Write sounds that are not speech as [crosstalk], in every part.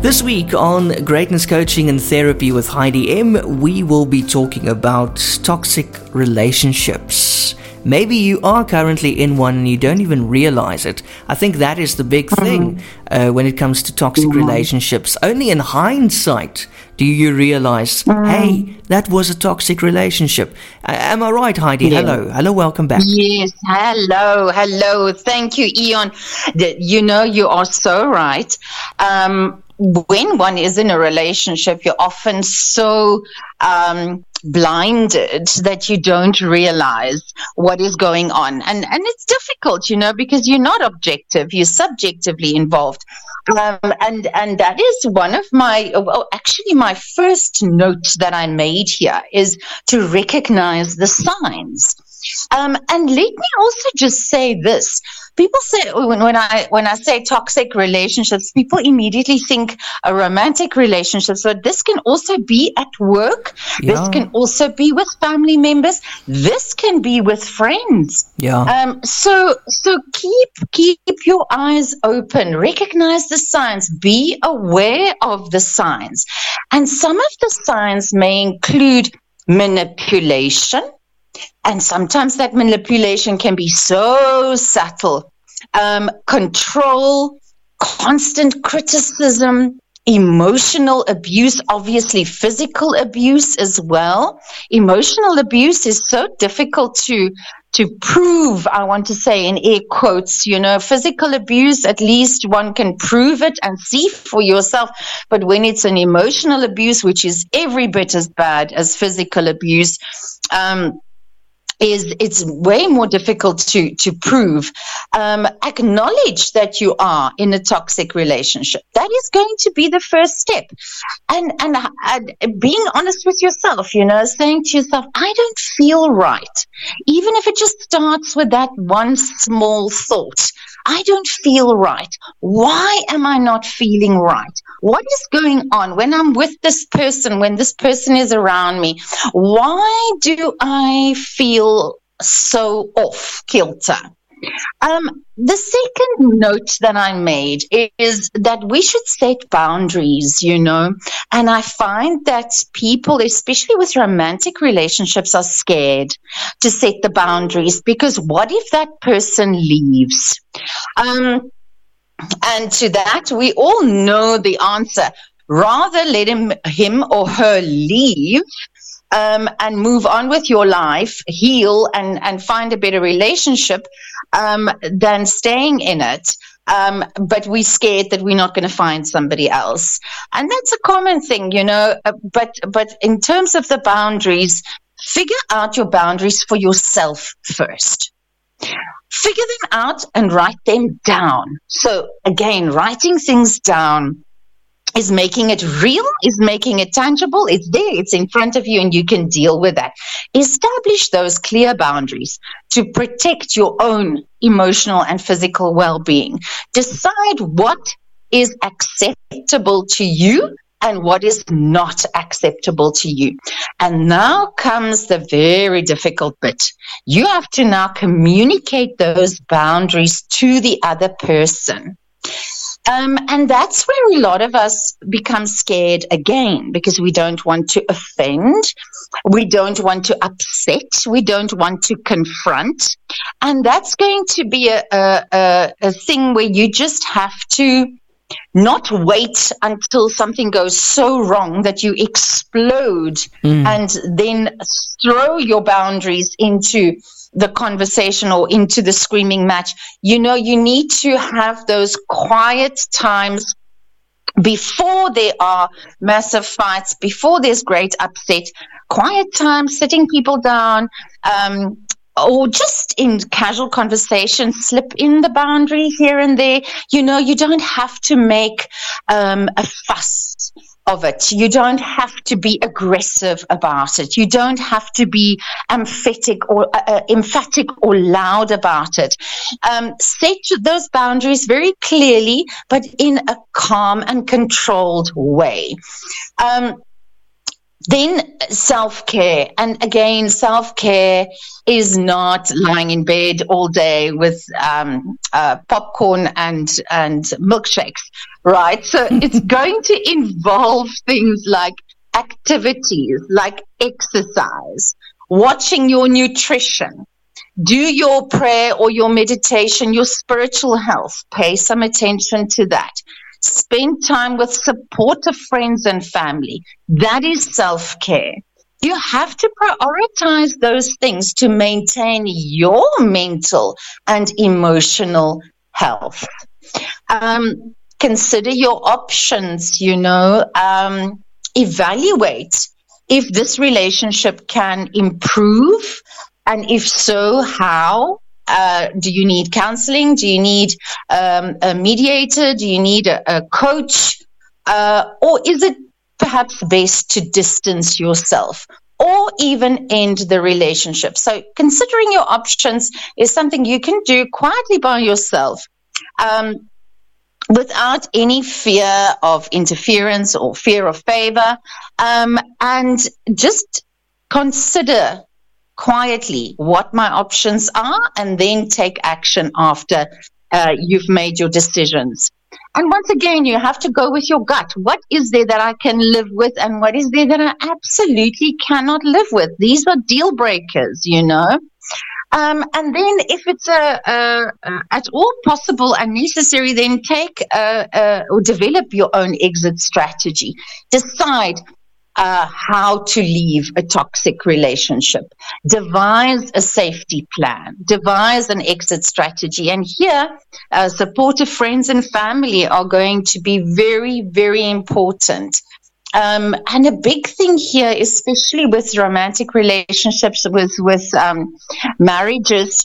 This week on Greatness Coaching and Therapy with Heidi M, we will be talking about toxic relationships. Maybe you are currently in one and you don't even realize it. I think that is the big thing uh, when it comes to toxic relationships. Only in hindsight do you realize, hey, that was a toxic relationship. Uh, am I right, Heidi? Yeah. Hello. Hello, welcome back. Yes, hello, hello. Thank you, Eon. You know, you are so right. Um, when one is in a relationship, you're often so um, blinded that you don't realize what is going on, and and it's difficult, you know, because you're not objective; you're subjectively involved. Um, and and that is one of my well, actually my first note that I made here is to recognize the signs. Um, and let me also just say this: people say when, when I when I say toxic relationships, people immediately think a romantic relationships, but this can also be at work. This can also be with family members. This can be with friends. Yeah. Um, so so keep keep your eyes open. Recognize the signs. Be aware of the signs, and some of the signs may include manipulation, and sometimes that manipulation can be so subtle. Um, control, constant criticism. Emotional abuse, obviously physical abuse as well. Emotional abuse is so difficult to to prove, I want to say in air quotes, you know, physical abuse, at least one can prove it and see for yourself. But when it's an emotional abuse, which is every bit as bad as physical abuse, um, is it's way more difficult to to prove. Um, acknowledge that you are in a toxic relationship. That is going to be the first step, and and, and being honest with yourself. You know, saying to yourself, "I don't feel right," even if it just starts with that one small thought. I don't feel right. Why am I not feeling right? What is going on when I'm with this person, when this person is around me? Why do I feel so off kilter? Um, the second note that I made is that we should set boundaries, you know, and I find that people, especially with romantic relationships, are scared to set the boundaries because what if that person leaves? Um, and to that, we all know the answer. Rather let him, him or her leave um, and move on with your life, heal, and, and find a better relationship um, than staying in it. Um, but we're scared that we're not going to find somebody else, and that's a common thing, you know. Uh, but but in terms of the boundaries, figure out your boundaries for yourself first figure them out and write them down. So again, writing things down is making it real, is making it tangible. It's there, it's in front of you, and you can deal with that. Establish those clear boundaries to protect your own emotional and physical well being. Decide what is acceptable to you and what is not acceptable to you. And now comes the very difficult bit. You have to now communicate those boundaries to the other person. Um, and that's where a lot of us become scared again because we don't want to offend. We don't want to upset. We don't want to confront. And that's going to be a, a, a, a thing where you just have to not wait until something goes so wrong that you explode and then throw your boundaries into the conversation or into the screaming match. You know, you need to have those quiet times before there are massive fights, before there's great upset, quiet time, sitting people down, um, or just in casual conversation, slip in the boundary here and there. You know, you don't have to make um, a fuss of it. You don't have to be aggressive about it. You don't have to be emphatic or uh, uh, emphatic or loud about it. Um, set those boundaries very clearly, but in a calm and controlled way. Um, then self care. And again, self care is not lying in bed all day with um, uh, popcorn and, and milkshakes, right? So [laughs] it's going to involve things like activities, like exercise, watching your nutrition, do your prayer or your meditation, your spiritual health. Pay some attention to that. Spend time with supportive friends and family. That is self care. You have to prioritize those things to maintain your mental and emotional health. Um, consider your options, you know, um, evaluate if this relationship can improve and if so, how? Uh, do you need counseling? Do you need um, a mediator? Do you need a, a coach? Uh, or is it perhaps best to distance yourself or even end the relationship? So, considering your options is something you can do quietly by yourself. Um, without any fear of interference or fear of favor, um, and just consider quietly what my options are and then take action after uh, you've made your decisions. And once again, you have to go with your gut. What is there that I can live with and what is there that I absolutely cannot live with? These are deal breakers, you know. Um, and then, if it's a, a, a, at all possible and necessary, then take or develop your own exit strategy. Decide uh, how to leave a toxic relationship. Devise a safety plan, devise an exit strategy. And here, uh, supportive friends and family are going to be very, very important. Um, and a big thing here, especially with romantic relationships, with with um, marriages,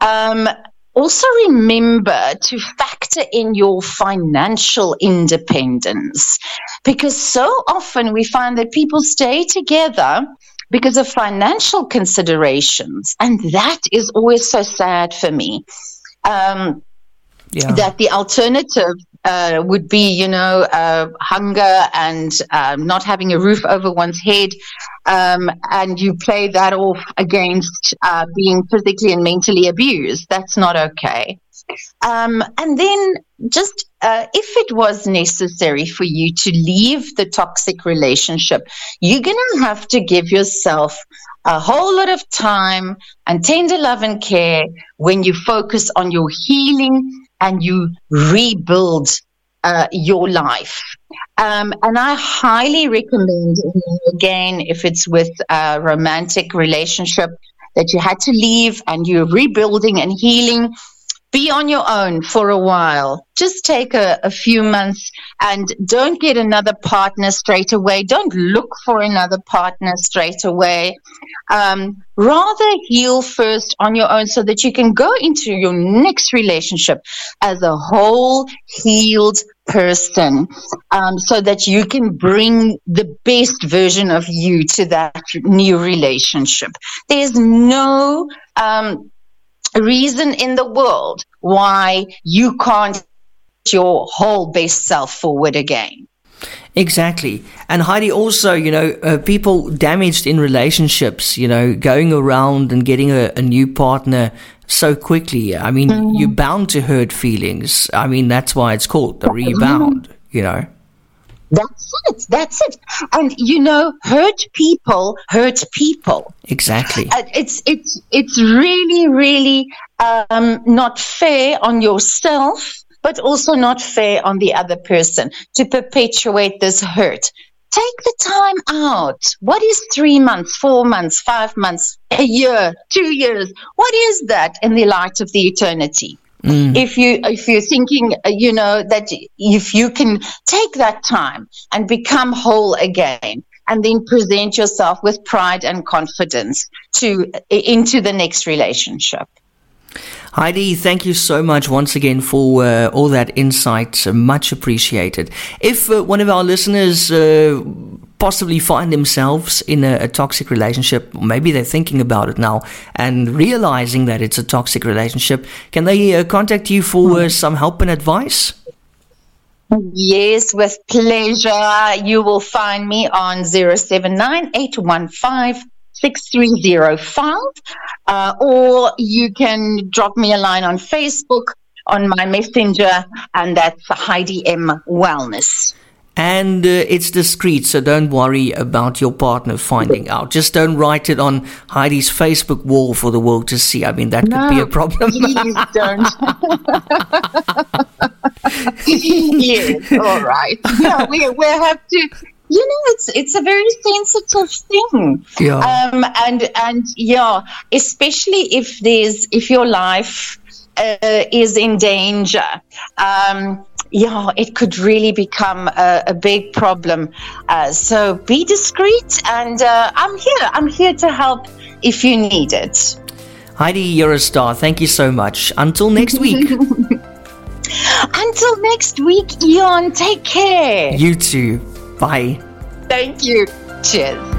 um, also remember to factor in your financial independence because so often we find that people stay together because of financial considerations and that is always so sad for me um, yeah. that the alternative uh, would be, you know, uh, hunger and um, not having a roof over one's head. Um, and you play that off against uh, being physically and mentally abused. That's not okay. Um, and then, just uh, if it was necessary for you to leave the toxic relationship, you're going to have to give yourself a whole lot of time and tender love and care when you focus on your healing and you rebuild uh, your life. Um, and I highly recommend, again, if it's with a romantic relationship that you had to leave and you're rebuilding and healing, be on your own for a while. Just take a, a, few months and don't get another partner straight away. Don't look for another partner straight away. Um, rather heal first on your own so that you can go into your next relationship as a whole healed person um, so that you can bring the best version of you to that new relationship. There's no um, reason in the world why you can't put your whole best self forward again. Exactly. And Heidi, also, you know, uh, people damaged in relationships, you know, going around and getting a, a new partner so quickly. I mean, mm-hmm. you're bound to hurt feelings. I mean, that's why it's called the rebound, you know. That's it. That's it. And you know, hurt people hurt people. Exactly. Uh, it's it's it's really really um, not fair on yourself, but also not fair on the other person to perpetuate this hurt. Take the time out. What is three months, four months, five months, a year, two years? What is that in the light of the eternity? Mm. If you if you're thinking, uh, you know, that if you can take that time and become whole again, and then present yourself with pride and confidence to into the next relationship. Heidi, thank you so much once again for uh, all that insight. Much appreciated. If uh, one of our listeners uh, possibly find themselves in a, a, toxic relationship, maybe they're thinking about it now and realizing that it's a toxic relationship, can they uh, contact you for uh, some help and advice? Yes, with pleasure. You will find me on 079 6305, uh, or you can drop me a line on Facebook on my messenger, and that's Heidi M Wellness. And uh, it's discreet, so don't worry about your partner finding out. Just don't write it on Heidi's Facebook wall for the world to see. I mean, that no, could be a problem. Please don't. [laughs] yes, all right. Yeah, we, we have to you know it's it's a very sensitive thing yeah um and and yeah especially if there's if your life uh, is in danger um yeah, it could really become a, a big problem. Uh, so be discreet, and uh, I'm here. I'm here to help if you need it. Heidi, you're a star. Thank you so much. Until next week. [laughs] Until next week, Eon, take care. You too. Bye. Thank you. Cheers.